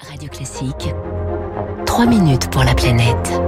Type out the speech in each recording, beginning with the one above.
Radio Classique. 3 minutes pour la planète.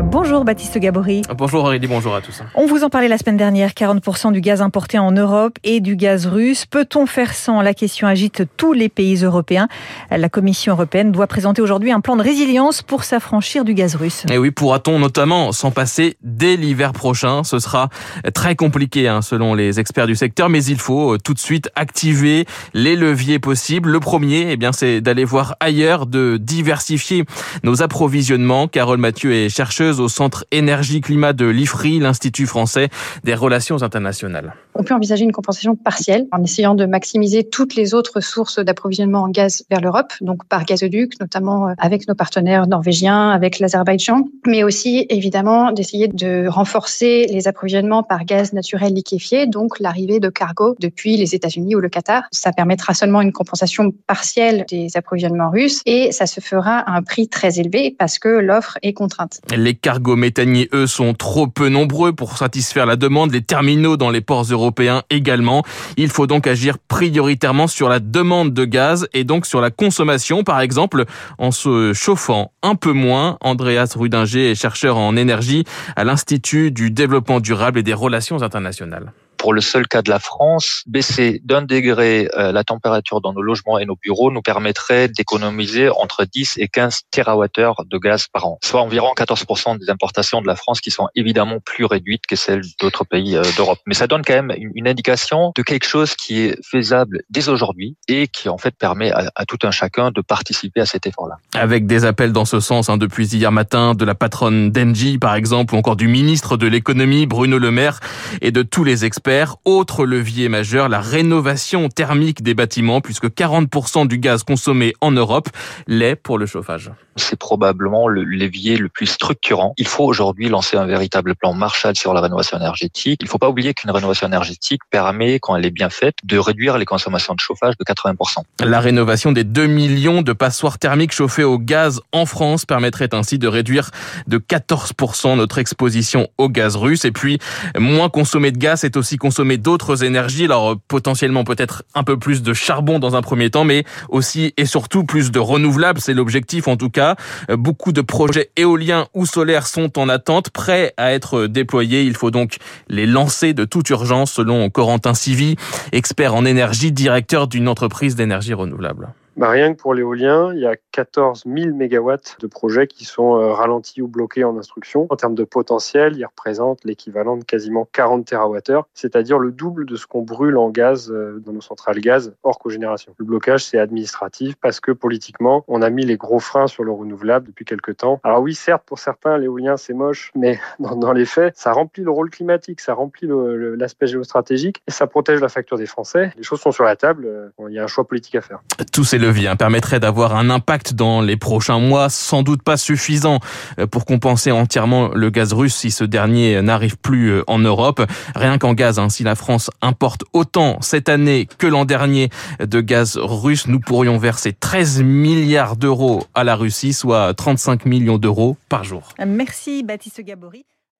Bonjour Baptiste Gabory. Bonjour Aurélie, bonjour à tous. On vous en parlait la semaine dernière, 40% du gaz importé en Europe et du gaz russe. Peut-on faire sans? La question agite tous les pays européens. La Commission européenne doit présenter aujourd'hui un plan de résilience pour s'affranchir du gaz russe. Et oui, pourra-t-on notamment s'en passer dès l'hiver prochain? Ce sera très compliqué hein, selon les experts du secteur, mais il faut euh, tout de suite activer les leviers possibles. Le premier, eh bien, c'est d'aller voir ailleurs, de diversifier nos approvisionnements. Carole Mathieu est chercheuse au Centre Énergie-Climat de l'IFRI, l'Institut français des relations internationales. On peut envisager une compensation partielle en essayant de maximiser toutes les autres sources d'approvisionnement en gaz vers l'Europe, donc par gazoduc, notamment euh, avec nos partenaires norvégiens, avec l'Azerbaïdjan, mais aussi évidemment d'essayer de renforcer les approvisionnements par gaz naturel liquéfié, donc l'arrivée de cargo depuis les États-Unis ou le Qatar. Ça permettra seulement une compensation partielle des approvisionnements russes et ça se fera à un prix très élevé parce que l'offre est contrainte. Les cargos méthaniers, eux, sont trop peu nombreux pour satisfaire la demande. Les terminaux dans les ports européens également. Il faut donc agir prioritairement sur la demande de gaz et donc sur la consommation, par exemple, en se chauffant un peu moins. Andreas Rudinger est chercheur en énergie à l'Institut du développement durable et des relations internationales pour le seul cas de la France, baisser d'un degré euh, la température dans nos logements et nos bureaux nous permettrait d'économiser entre 10 et 15 TWh de gaz par an, soit environ 14% des importations de la France qui sont évidemment plus réduites que celles d'autres pays euh, d'Europe. Mais ça donne quand même une indication de quelque chose qui est faisable dès aujourd'hui et qui en fait permet à, tout un chacun de participer à cet effort-là. Avec des appels dans ce sens hein, depuis hier matin de la patronne d'Engie par exemple ou encore du ministre de l'économie Bruno Le Maire et de tous les experts autre levier majeur, la rénovation thermique des bâtiments, puisque 40% du gaz consommé en Europe l'est pour le chauffage. C'est probablement le levier le plus structurant. Il faut aujourd'hui lancer un véritable plan Marshall sur la rénovation énergétique. Il ne faut pas oublier qu'une rénovation énergétique permet, quand elle est bien faite, de réduire les consommations de chauffage de 80%. La rénovation des 2 millions de passoires thermiques chauffées au gaz en France permettrait ainsi de réduire de 14% notre exposition au gaz russe. Et puis, moins consommer de gaz, c'est aussi consommer d'autres énergies, alors potentiellement peut-être un peu plus de charbon dans un premier temps, mais aussi et surtout plus de renouvelables, c'est l'objectif en tout cas. Beaucoup de projets éoliens ou solaires sont en attente, prêts à être déployés. Il faut donc les lancer de toute urgence selon Corentin Civi, expert en énergie, directeur d'une entreprise d'énergie renouvelable. Bah, rien que pour l'éolien, il y a 14 000 mégawatts de projets qui sont euh, ralentis ou bloqués en instruction. En termes de potentiel, ils représentent l'équivalent de quasiment 40 TWh, c'est-à-dire le double de ce qu'on brûle en gaz euh, dans nos centrales gaz hors cogénération. Le blocage, c'est administratif parce que politiquement, on a mis les gros freins sur le renouvelable depuis quelques temps. Alors oui, certes, pour certains, l'éolien, c'est moche, mais dans, les faits, ça remplit le rôle climatique, ça remplit l'aspect géostratégique et ça protège la facture des Français. Les choses sont sur la table, euh, il y a un choix politique à faire. Tous ces leviers hein, permettraient d'avoir un impact dans les prochains mois, sans doute pas suffisant euh, pour compenser entièrement le gaz russe si ce dernier n'arrive plus euh, en Europe. Rien qu'en gaz, hein, si la France importe autant cette année que l'an dernier de gaz russe, nous pourrions verser 13 milliards d'euros à la Russie, soit 35 millions d'euros par jour. Merci Baptiste Gabory.